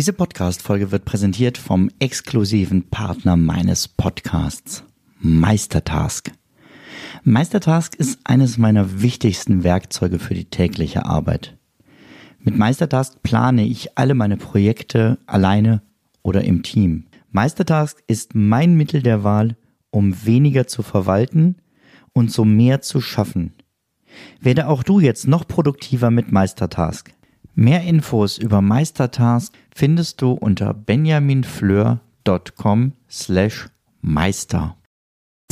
Diese Podcast-Folge wird präsentiert vom exklusiven Partner meines Podcasts, Meistertask. Meistertask ist eines meiner wichtigsten Werkzeuge für die tägliche Arbeit. Mit Meistertask plane ich alle meine Projekte alleine oder im Team. Meistertask ist mein Mittel der Wahl, um weniger zu verwalten und so mehr zu schaffen. Werde auch du jetzt noch produktiver mit Meistertask. Mehr Infos über Meistertask findest du unter benjaminfleur.com slash meister.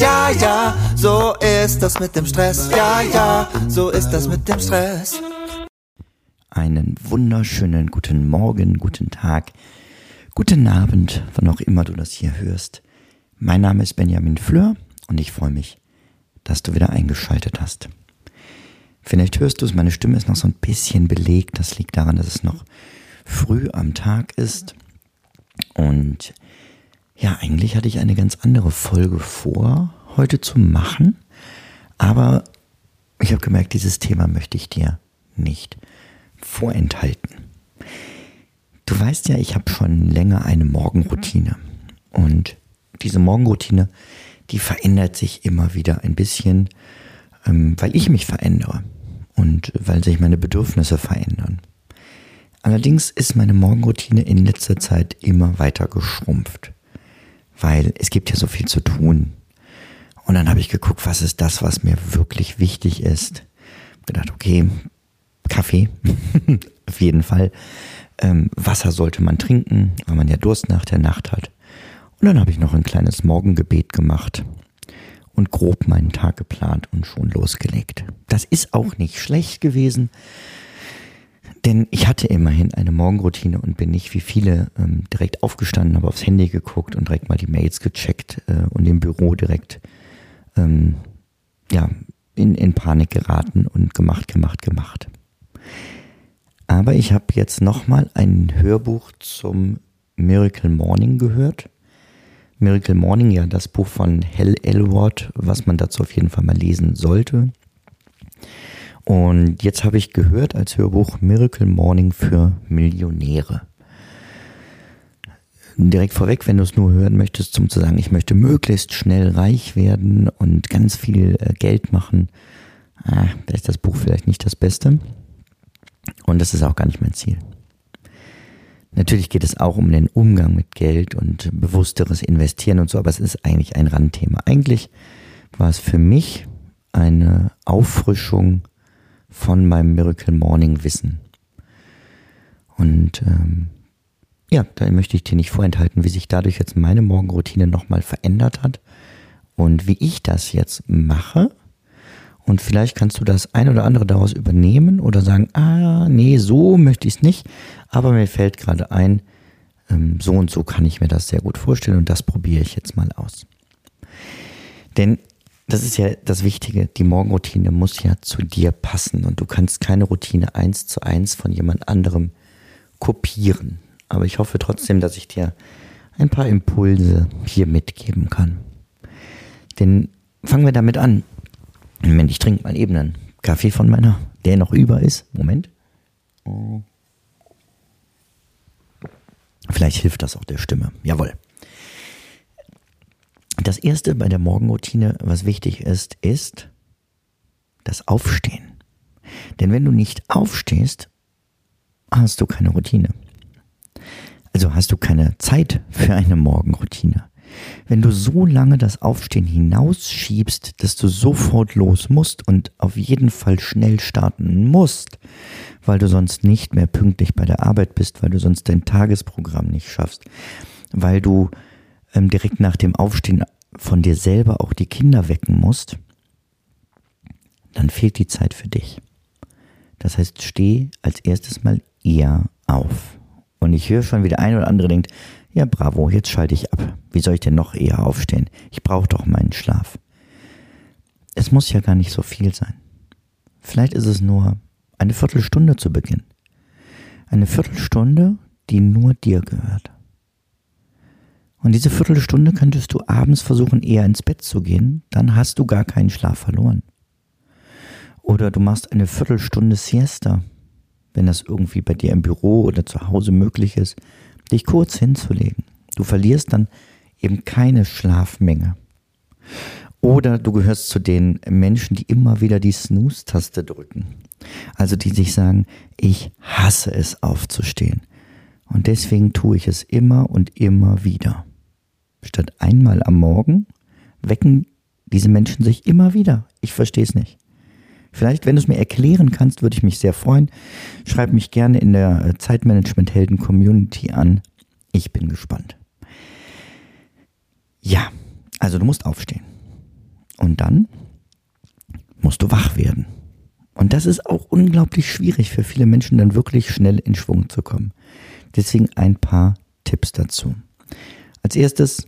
Ja, ja, so ist das mit dem Stress. Ja, ja, so ist das mit dem Stress. Einen wunderschönen guten Morgen, guten Tag, guten Abend, wann auch immer du das hier hörst. Mein Name ist Benjamin Fleur und ich freue mich, dass du wieder eingeschaltet hast. Vielleicht hörst du es, meine Stimme ist noch so ein bisschen belegt. Das liegt daran, dass es noch früh am Tag ist. Und ja, eigentlich hatte ich eine ganz andere Folge vor, heute zu machen. Aber ich habe gemerkt, dieses Thema möchte ich dir nicht vorenthalten. Du weißt ja, ich habe schon länger eine Morgenroutine. Und diese Morgenroutine, die verändert sich immer wieder ein bisschen, ähm, weil ich mich verändere und weil sich meine Bedürfnisse verändern. Allerdings ist meine Morgenroutine in letzter Zeit immer weiter geschrumpft, weil es gibt ja so viel zu tun. Und dann habe ich geguckt, was ist das, was mir wirklich wichtig ist. Gedacht, okay, Kaffee, auf jeden Fall. Ähm, Wasser sollte man trinken, weil man ja Durst nach der Nacht hat. Und dann habe ich noch ein kleines Morgengebet gemacht und grob meinen Tag geplant und schon losgelegt. Das ist auch nicht schlecht gewesen, denn ich hatte immerhin eine Morgenroutine und bin nicht wie viele ähm, direkt aufgestanden, habe aufs Handy geguckt und direkt mal die Mails gecheckt äh, und im Büro direkt ähm, ja, in, in Panik geraten und gemacht, gemacht, gemacht. Aber ich habe jetzt nochmal ein Hörbuch zum Miracle Morning gehört Miracle Morning, ja, das Buch von Hal Elrod, was man dazu auf jeden Fall mal lesen sollte. Und jetzt habe ich gehört als Hörbuch Miracle Morning für Millionäre. Direkt vorweg, wenn du es nur hören möchtest, zum zu sagen, ich möchte möglichst schnell reich werden und ganz viel äh, Geld machen, ah, da ist das Buch vielleicht nicht das Beste. Und das ist auch gar nicht mein Ziel. Natürlich geht es auch um den Umgang mit Geld und bewussteres Investieren und so, aber es ist eigentlich ein Randthema. Eigentlich war es für mich eine Auffrischung von meinem Miracle Morning Wissen. Und ähm, ja, da möchte ich dir nicht vorenthalten, wie sich dadurch jetzt meine Morgenroutine nochmal verändert hat und wie ich das jetzt mache und vielleicht kannst du das ein oder andere daraus übernehmen oder sagen, ah, nee, so möchte ich es nicht. Aber mir fällt gerade ein, ähm, so und so kann ich mir das sehr gut vorstellen und das probiere ich jetzt mal aus. Denn das ist ja das Wichtige, die Morgenroutine muss ja zu dir passen und du kannst keine Routine eins zu eins von jemand anderem kopieren. Aber ich hoffe trotzdem, dass ich dir ein paar Impulse hier mitgeben kann. Denn fangen wir damit an. Moment, ich trinke mal eben einen Kaffee von meiner, der noch über ist. Moment. Vielleicht hilft das auch der Stimme. Jawohl. Das erste bei der Morgenroutine, was wichtig ist, ist das Aufstehen. Denn wenn du nicht aufstehst, hast du keine Routine. Also hast du keine Zeit für eine Morgenroutine. Wenn du so lange das Aufstehen hinausschiebst, dass du sofort los musst und auf jeden Fall schnell starten musst, weil du sonst nicht mehr pünktlich bei der Arbeit bist, weil du sonst dein Tagesprogramm nicht schaffst, weil du ähm, direkt nach dem Aufstehen von dir selber auch die Kinder wecken musst, dann fehlt die Zeit für dich. Das heißt, steh als erstes mal eher auf. Und ich höre schon, wie der eine oder andere denkt, ja, bravo, jetzt schalte ich ab. Wie soll ich denn noch eher aufstehen? Ich brauche doch meinen Schlaf. Es muss ja gar nicht so viel sein. Vielleicht ist es nur eine Viertelstunde zu Beginn. Eine Viertelstunde, die nur dir gehört. Und diese Viertelstunde könntest du abends versuchen, eher ins Bett zu gehen, dann hast du gar keinen Schlaf verloren. Oder du machst eine Viertelstunde Siesta, wenn das irgendwie bei dir im Büro oder zu Hause möglich ist dich kurz hinzulegen. Du verlierst dann eben keine Schlafmenge. Oder du gehörst zu den Menschen, die immer wieder die Snooze-Taste drücken. Also die sich sagen, ich hasse es aufzustehen. Und deswegen tue ich es immer und immer wieder. Statt einmal am Morgen wecken diese Menschen sich immer wieder. Ich verstehe es nicht. Vielleicht, wenn du es mir erklären kannst, würde ich mich sehr freuen. Schreib mich gerne in der äh, Zeitmanagement-Helden-Community an. Ich bin gespannt. Ja, also du musst aufstehen. Und dann musst du wach werden. Und das ist auch unglaublich schwierig für viele Menschen, dann wirklich schnell in Schwung zu kommen. Deswegen ein paar Tipps dazu. Als erstes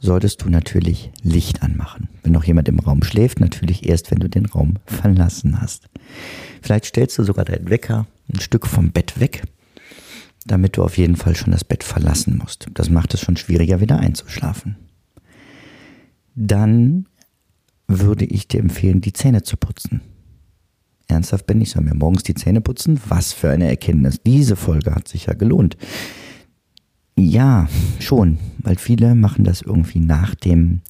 solltest du natürlich Licht anmachen. Wenn noch jemand im Raum schläft, natürlich erst, wenn du den Raum verlassen hast. Vielleicht stellst du sogar deinen Wecker ein Stück vom Bett weg, damit du auf jeden Fall schon das Bett verlassen musst. Das macht es schon schwieriger, wieder einzuschlafen. Dann würde ich dir empfehlen, die Zähne zu putzen. Ernsthaft, Ben, ich soll mir morgens die Zähne putzen? Was für eine Erkenntnis. Diese Folge hat sich ja gelohnt. Ja, schon, weil viele machen das irgendwie nach dem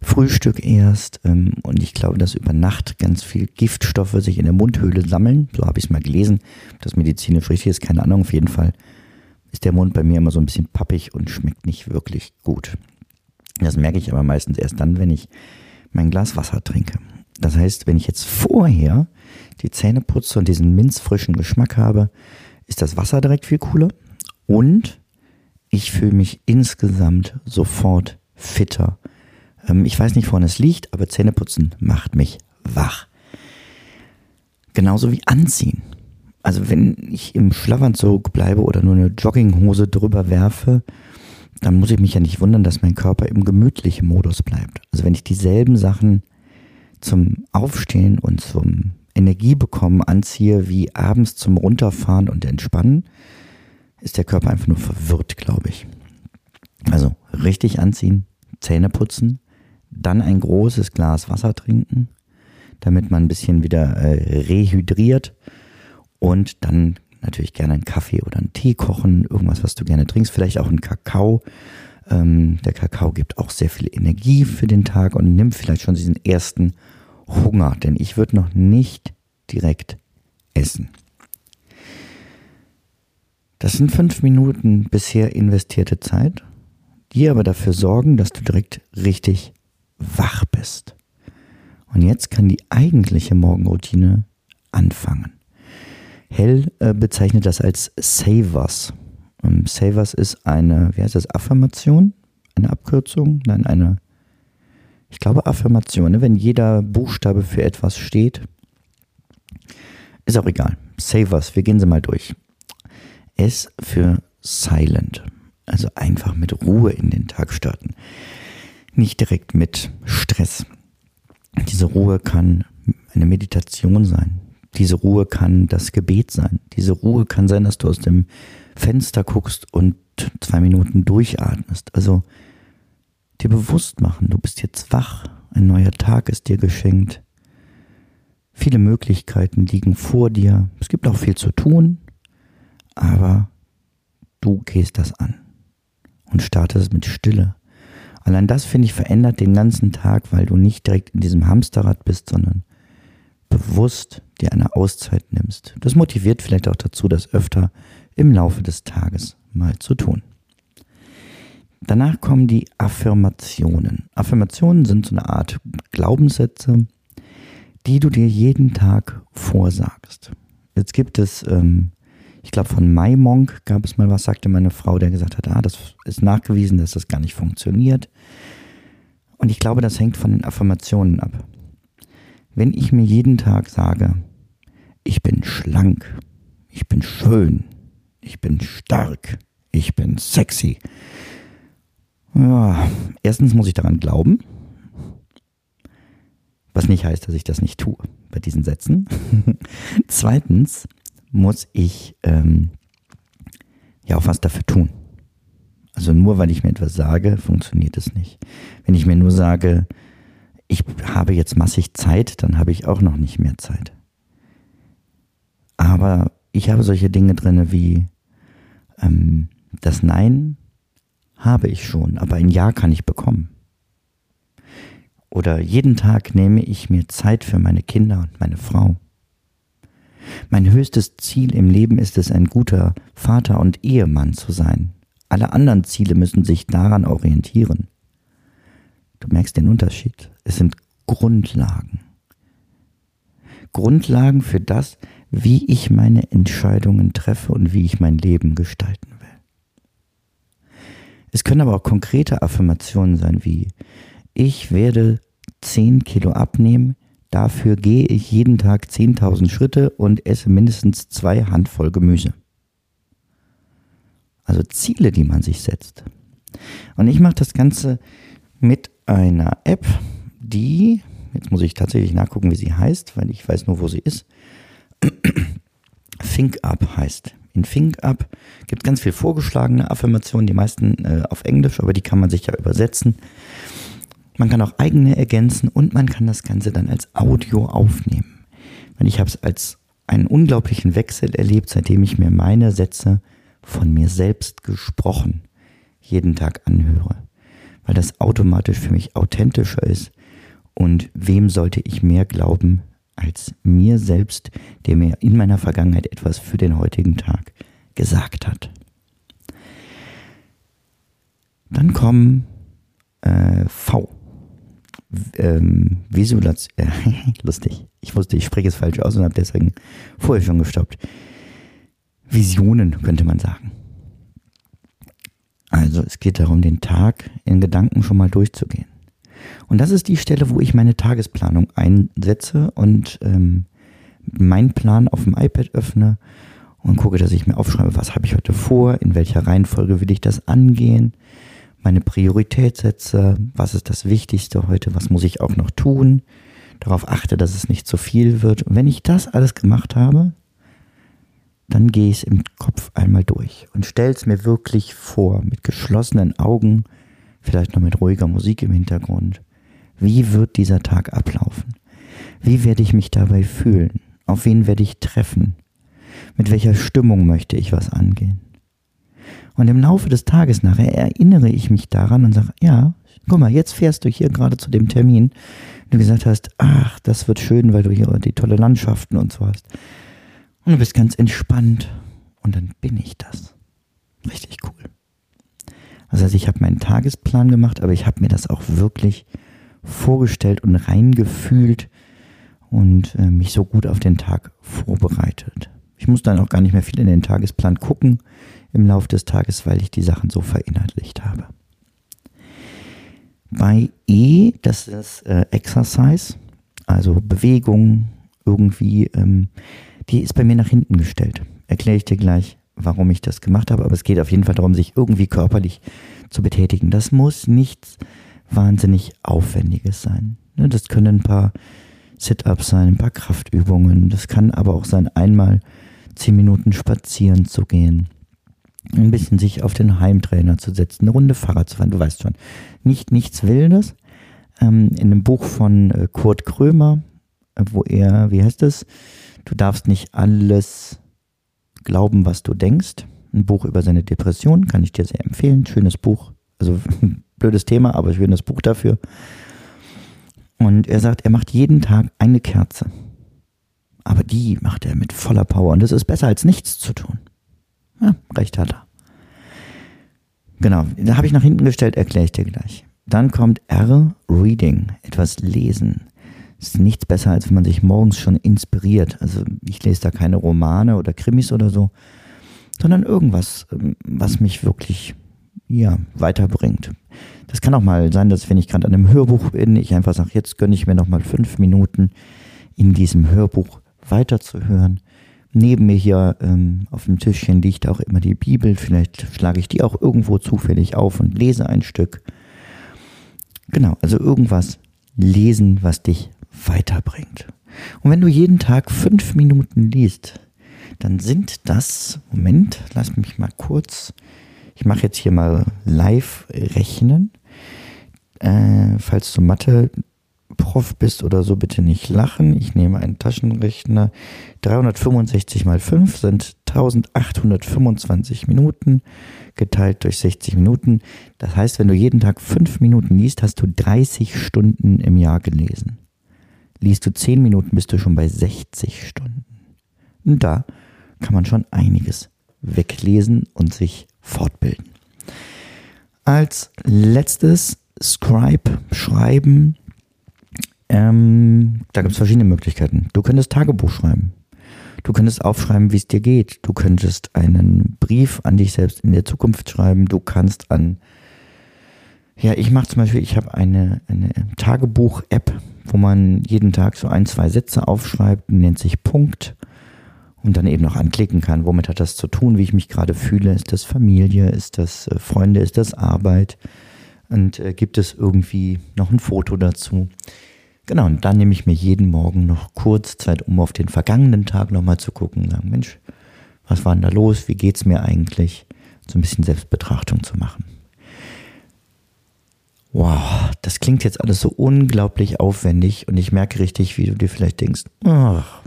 Frühstück erst ähm, und ich glaube, dass über Nacht ganz viel Giftstoffe sich in der Mundhöhle sammeln. So habe ich es mal gelesen. Ob das medizinisch richtig ist, keine Ahnung. Auf jeden Fall ist der Mund bei mir immer so ein bisschen pappig und schmeckt nicht wirklich gut. Das merke ich aber meistens erst dann, wenn ich mein Glas Wasser trinke. Das heißt, wenn ich jetzt vorher die Zähne putze und diesen minzfrischen Geschmack habe, ist das Wasser direkt viel cooler und ich fühle mich insgesamt sofort fitter. Ähm, ich weiß nicht, woran es liegt, aber Zähneputzen macht mich wach. Genauso wie anziehen. Also wenn ich im Schlafanzug bleibe oder nur eine Jogginghose drüber werfe, dann muss ich mich ja nicht wundern, dass mein Körper im gemütlichen Modus bleibt. Also wenn ich dieselben Sachen zum Aufstehen und zum Energiebekommen anziehe wie abends zum Runterfahren und Entspannen, ist der Körper einfach nur verwirrt, glaube ich. Also richtig anziehen, Zähne putzen, dann ein großes Glas Wasser trinken, damit man ein bisschen wieder äh, rehydriert und dann natürlich gerne einen Kaffee oder einen Tee kochen, irgendwas, was du gerne trinkst, vielleicht auch einen Kakao. Ähm, der Kakao gibt auch sehr viel Energie für den Tag und nimmt vielleicht schon diesen ersten Hunger, denn ich würde noch nicht direkt essen. Das sind fünf Minuten bisher investierte Zeit, die aber dafür sorgen, dass du direkt richtig wach bist. Und jetzt kann die eigentliche Morgenroutine anfangen. Hell äh, bezeichnet das als Savers. Ähm, Savers ist eine, wie heißt das, Affirmation? Eine Abkürzung? Nein, eine, ich glaube Affirmation, ne? wenn jeder Buchstabe für etwas steht. Ist auch egal. Savers, wir gehen sie mal durch. S für Silent. Also einfach mit Ruhe in den Tag starten. Nicht direkt mit Stress. Diese Ruhe kann eine Meditation sein. Diese Ruhe kann das Gebet sein. Diese Ruhe kann sein, dass du aus dem Fenster guckst und zwei Minuten durchatmest. Also dir bewusst machen, du bist jetzt wach, ein neuer Tag ist dir geschenkt. Viele Möglichkeiten liegen vor dir. Es gibt auch viel zu tun, aber du gehst das an und startest mit Stille. Allein das, finde ich, verändert den ganzen Tag, weil du nicht direkt in diesem Hamsterrad bist, sondern bewusst dir eine Auszeit nimmst. Das motiviert vielleicht auch dazu, das öfter im Laufe des Tages mal zu tun. Danach kommen die Affirmationen. Affirmationen sind so eine Art Glaubenssätze, die du dir jeden Tag vorsagst. Jetzt gibt es ähm, ich glaube von MyMonk gab es mal was, sagte meine Frau, der gesagt hat, ah, das ist nachgewiesen, dass das gar nicht funktioniert. Und ich glaube, das hängt von den Affirmationen ab. Wenn ich mir jeden Tag sage, ich bin schlank, ich bin schön, ich bin stark, ich bin sexy. Ja, erstens muss ich daran glauben, was nicht heißt, dass ich das nicht tue bei diesen Sätzen. Zweitens muss ich ähm, ja auch was dafür tun. Also nur weil ich mir etwas sage, funktioniert es nicht. Wenn ich mir nur sage, ich habe jetzt massig Zeit, dann habe ich auch noch nicht mehr Zeit. Aber ich habe solche Dinge drin wie ähm, Das Nein habe ich schon, aber ein Ja kann ich bekommen. Oder jeden Tag nehme ich mir Zeit für meine Kinder und meine Frau. Mein höchstes Ziel im Leben ist es, ein guter Vater und Ehemann zu sein. Alle anderen Ziele müssen sich daran orientieren. Du merkst den Unterschied. Es sind Grundlagen. Grundlagen für das, wie ich meine Entscheidungen treffe und wie ich mein Leben gestalten will. Es können aber auch konkrete Affirmationen sein wie ich werde 10 Kilo abnehmen, dafür gehe ich jeden Tag 10.000 Schritte und esse mindestens zwei Handvoll Gemüse. Also Ziele, die man sich setzt. Und ich mache das Ganze mit einer App, die, jetzt muss ich tatsächlich nachgucken, wie sie heißt, weil ich weiß nur, wo sie ist. ThinkUp heißt. In ThinkUp gibt es ganz viel vorgeschlagene Affirmationen, die meisten äh, auf Englisch, aber die kann man sich ja übersetzen. Man kann auch eigene ergänzen und man kann das Ganze dann als Audio aufnehmen. Weil ich habe es als einen unglaublichen Wechsel erlebt, seitdem ich mir meine Sätze von mir selbst gesprochen jeden Tag anhöre. Weil das automatisch für mich authentischer ist. Und wem sollte ich mehr glauben als mir selbst, der mir in meiner Vergangenheit etwas für den heutigen Tag gesagt hat. Dann kommen äh, V ähm, Visualisation. Äh, lustig. Ich wusste, ich spreche es falsch aus und habe deswegen vorher schon gestoppt. Visionen könnte man sagen. Also es geht darum, den Tag in Gedanken schon mal durchzugehen. Und das ist die Stelle, wo ich meine Tagesplanung einsetze und ähm, meinen Plan auf dem iPad öffne und gucke, dass ich mir aufschreibe, was habe ich heute vor, in welcher Reihenfolge will ich das angehen, meine Priorität setze, was ist das Wichtigste heute, was muss ich auch noch tun, darauf achte, dass es nicht zu viel wird. Und wenn ich das alles gemacht habe, dann gehe ich es im Kopf einmal durch und stelle es mir wirklich vor, mit geschlossenen Augen, vielleicht noch mit ruhiger Musik im Hintergrund. Wie wird dieser Tag ablaufen? Wie werde ich mich dabei fühlen? Auf wen werde ich treffen? Mit welcher Stimmung möchte ich was angehen? Und im Laufe des Tages nachher erinnere ich mich daran und sage, ja, guck mal, jetzt fährst du hier gerade zu dem Termin. Du gesagt hast, ach, das wird schön, weil du hier die tolle Landschaften und so hast. Und du bist ganz entspannt. Und dann bin ich das. Richtig cool. Das heißt, ich habe meinen Tagesplan gemacht, aber ich habe mir das auch wirklich vorgestellt und reingefühlt und äh, mich so gut auf den Tag vorbereitet. Ich muss dann auch gar nicht mehr viel in den Tagesplan gucken im Laufe des Tages, weil ich die Sachen so verinnerlicht habe. Bei E, das ist äh, Exercise, also Bewegung irgendwie, ähm, die ist bei mir nach hinten gestellt. Erkläre ich dir gleich, warum ich das gemacht habe, aber es geht auf jeden Fall darum, sich irgendwie körperlich zu betätigen. Das muss nichts wahnsinnig Aufwendiges sein. Ne, das können ein paar Sit-ups sein, ein paar Kraftübungen. Das kann aber auch sein, einmal zehn Minuten spazieren zu gehen ein bisschen sich auf den Heimtrainer zu setzen, eine Runde Fahrrad zu fahren, du weißt schon. Nicht nichts Wildes. Ähm, in einem Buch von äh, Kurt Krömer, wo er, wie heißt es? Du darfst nicht alles glauben, was du denkst. Ein Buch über seine Depression, kann ich dir sehr empfehlen. Schönes Buch. Also blödes Thema, aber schönes Buch dafür. Und er sagt, er macht jeden Tag eine Kerze. Aber die macht er mit voller Power. Und das ist besser als nichts zu tun. Ja, recht hat er. Genau, da habe ich nach hinten gestellt, erkläre ich dir gleich. Dann kommt R, Reading, etwas lesen. Es ist nichts besser, als wenn man sich morgens schon inspiriert. Also ich lese da keine Romane oder Krimis oder so, sondern irgendwas, ähm, was mich wirklich ja, weiterbringt. Das kann auch mal sein, dass wenn ich gerade an einem Hörbuch bin, ich einfach sage, jetzt gönne ich mir noch mal fünf Minuten in diesem Hörbuch weiterzuhören. Neben mir hier ähm, auf dem Tischchen liegt auch immer die Bibel. Vielleicht schlage ich die auch irgendwo zufällig auf und lese ein Stück. Genau, also irgendwas lesen, was dich weiterbringt. Und wenn du jeden Tag fünf Minuten liest, dann sind das, Moment, lass mich mal kurz, ich mache jetzt hier mal live rechnen. Äh, falls du Mathe Prof bist oder so, bitte nicht lachen. Ich nehme einen Taschenrechner. 365 mal 5 sind 1825 Minuten geteilt durch 60 Minuten. Das heißt, wenn du jeden Tag 5 Minuten liest, hast du 30 Stunden im Jahr gelesen. Liest du 10 Minuten, bist du schon bei 60 Stunden. Und da kann man schon einiges weglesen und sich fortbilden. Als letztes Scribe schreiben. Ähm, da gibt es verschiedene Möglichkeiten. Du könntest Tagebuch schreiben. Du könntest aufschreiben, wie es dir geht. Du könntest einen Brief an dich selbst in der Zukunft schreiben. Du kannst an, ja, ich mache zum Beispiel, ich habe eine, eine Tagebuch-App, wo man jeden Tag so ein, zwei Sätze aufschreibt, nennt sich Punkt und dann eben noch anklicken kann, womit hat das zu tun, wie ich mich gerade fühle. Ist das Familie, ist das äh, Freunde, ist das Arbeit? Und äh, gibt es irgendwie noch ein Foto dazu? Genau, und dann nehme ich mir jeden Morgen noch kurz Zeit, um auf den vergangenen Tag nochmal zu gucken sagen, Mensch, was war denn da los? Wie geht's mir eigentlich? So ein bisschen Selbstbetrachtung zu machen. Wow, das klingt jetzt alles so unglaublich aufwendig und ich merke richtig, wie du dir vielleicht denkst, ach,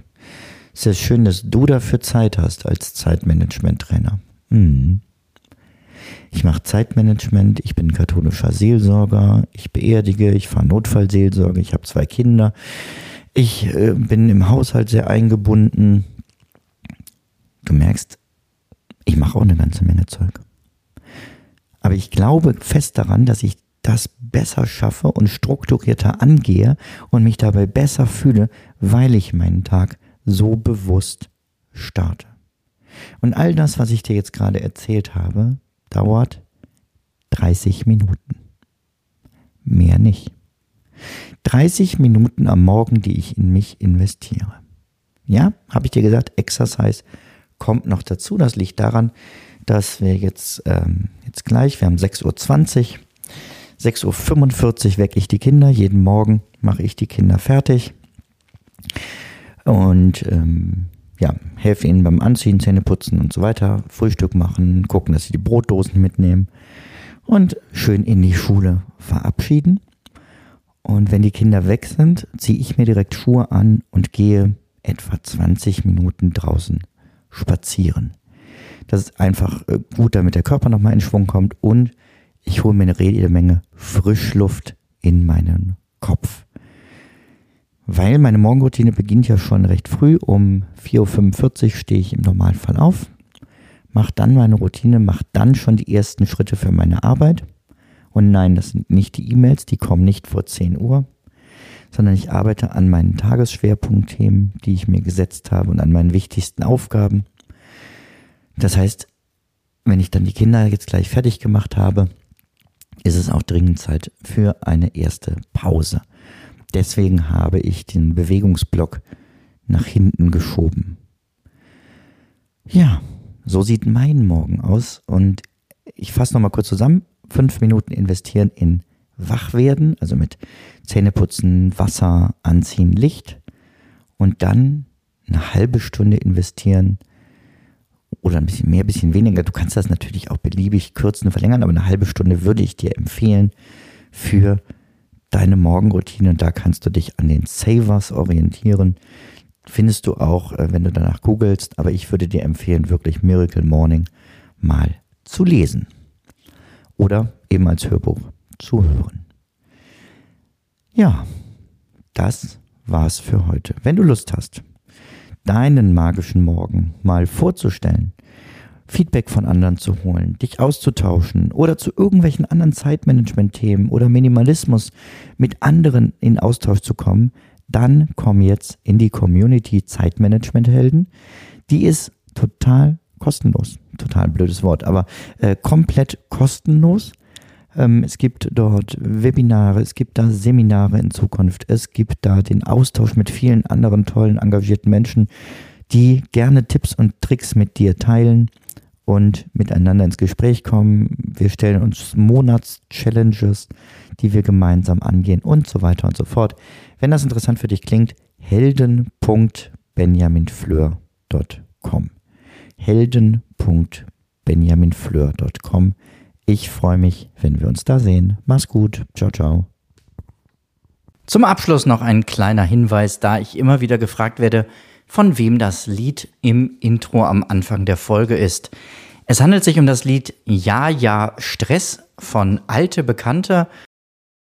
ist ja schön, dass du dafür Zeit hast als Zeitmanagement-Trainer. Mhm. Ich mache Zeitmanagement, ich bin katholischer Seelsorger, ich beerdige, ich fahre Notfallseelsorge, ich habe zwei Kinder, ich äh, bin im Haushalt sehr eingebunden. Du merkst, ich mache auch eine ganze Menge Zeug. Aber ich glaube fest daran, dass ich das besser schaffe und strukturierter angehe und mich dabei besser fühle, weil ich meinen Tag so bewusst starte. Und all das, was ich dir jetzt gerade erzählt habe, dauert 30 Minuten. Mehr nicht. 30 Minuten am Morgen, die ich in mich investiere. Ja, habe ich dir gesagt, Exercise kommt noch dazu. Das liegt daran, dass wir jetzt, ähm, jetzt gleich, wir haben 6.20 Uhr, 6.45 Uhr wecke ich die Kinder. Jeden Morgen mache ich die Kinder fertig. Und ähm, ja, helfe ihnen beim Anziehen, Zähne putzen und so weiter, Frühstück machen, gucken, dass sie die Brotdosen mitnehmen und schön in die Schule verabschieden. Und wenn die Kinder weg sind, ziehe ich mir direkt Schuhe an und gehe etwa 20 Minuten draußen spazieren. Das ist einfach äh, gut, damit der Körper nochmal in Schwung kommt und ich hole mir eine jede Menge Frischluft in meinen Kopf. Weil meine Morgenroutine beginnt ja schon recht früh. Um 4.45 Uhr stehe ich im Normalfall auf, mache dann meine Routine, mache dann schon die ersten Schritte für meine Arbeit. Und nein, das sind nicht die E-Mails, die kommen nicht vor 10 Uhr, sondern ich arbeite an meinen Tagesschwerpunktthemen, die ich mir gesetzt habe und an meinen wichtigsten Aufgaben. Das heißt, wenn ich dann die Kinder jetzt gleich fertig gemacht habe, ist es auch dringend Zeit für eine erste Pause. Deswegen habe ich den Bewegungsblock nach hinten geschoben. Ja, so sieht mein Morgen aus und ich fasse nochmal kurz zusammen. Fünf Minuten investieren in Wachwerden, also mit Zähneputzen, Wasser, Anziehen, Licht und dann eine halbe Stunde investieren oder ein bisschen mehr, ein bisschen weniger. Du kannst das natürlich auch beliebig kürzen verlängern, aber eine halbe Stunde würde ich dir empfehlen für deine Morgenroutine da kannst du dich an den Savers orientieren. Findest du auch, äh, wenn du danach googelst, aber ich würde dir empfehlen, wirklich Miracle Morning mal zu lesen oder eben als Hörbuch zu hören. Ja, das war's für heute. Wenn du Lust hast, deinen magischen Morgen mal vorzustellen, Feedback von anderen zu holen, dich auszutauschen oder zu irgendwelchen anderen Zeitmanagement-Themen oder Minimalismus mit anderen in Austausch zu kommen, dann komm jetzt in die Community Zeitmanagement-Helden. Die ist total kostenlos. Total blödes Wort, aber äh, komplett kostenlos. Ähm, es gibt dort Webinare, es gibt da Seminare in Zukunft, es gibt da den Austausch mit vielen anderen tollen, engagierten Menschen, die gerne Tipps und Tricks mit dir teilen und miteinander ins Gespräch kommen. Wir stellen uns Monats-Challenges, die wir gemeinsam angehen und so weiter und so fort. Wenn das interessant für dich klingt, helden.benjaminfleur.com. Helden.benjaminfleur.com. Ich freue mich, wenn wir uns da sehen. Mach's gut. Ciao, ciao. Zum Abschluss noch ein kleiner Hinweis, da ich immer wieder gefragt werde, von wem das Lied im Intro am Anfang der Folge ist. Es handelt sich um das Lied Ja, ja, Stress von Alte Bekannte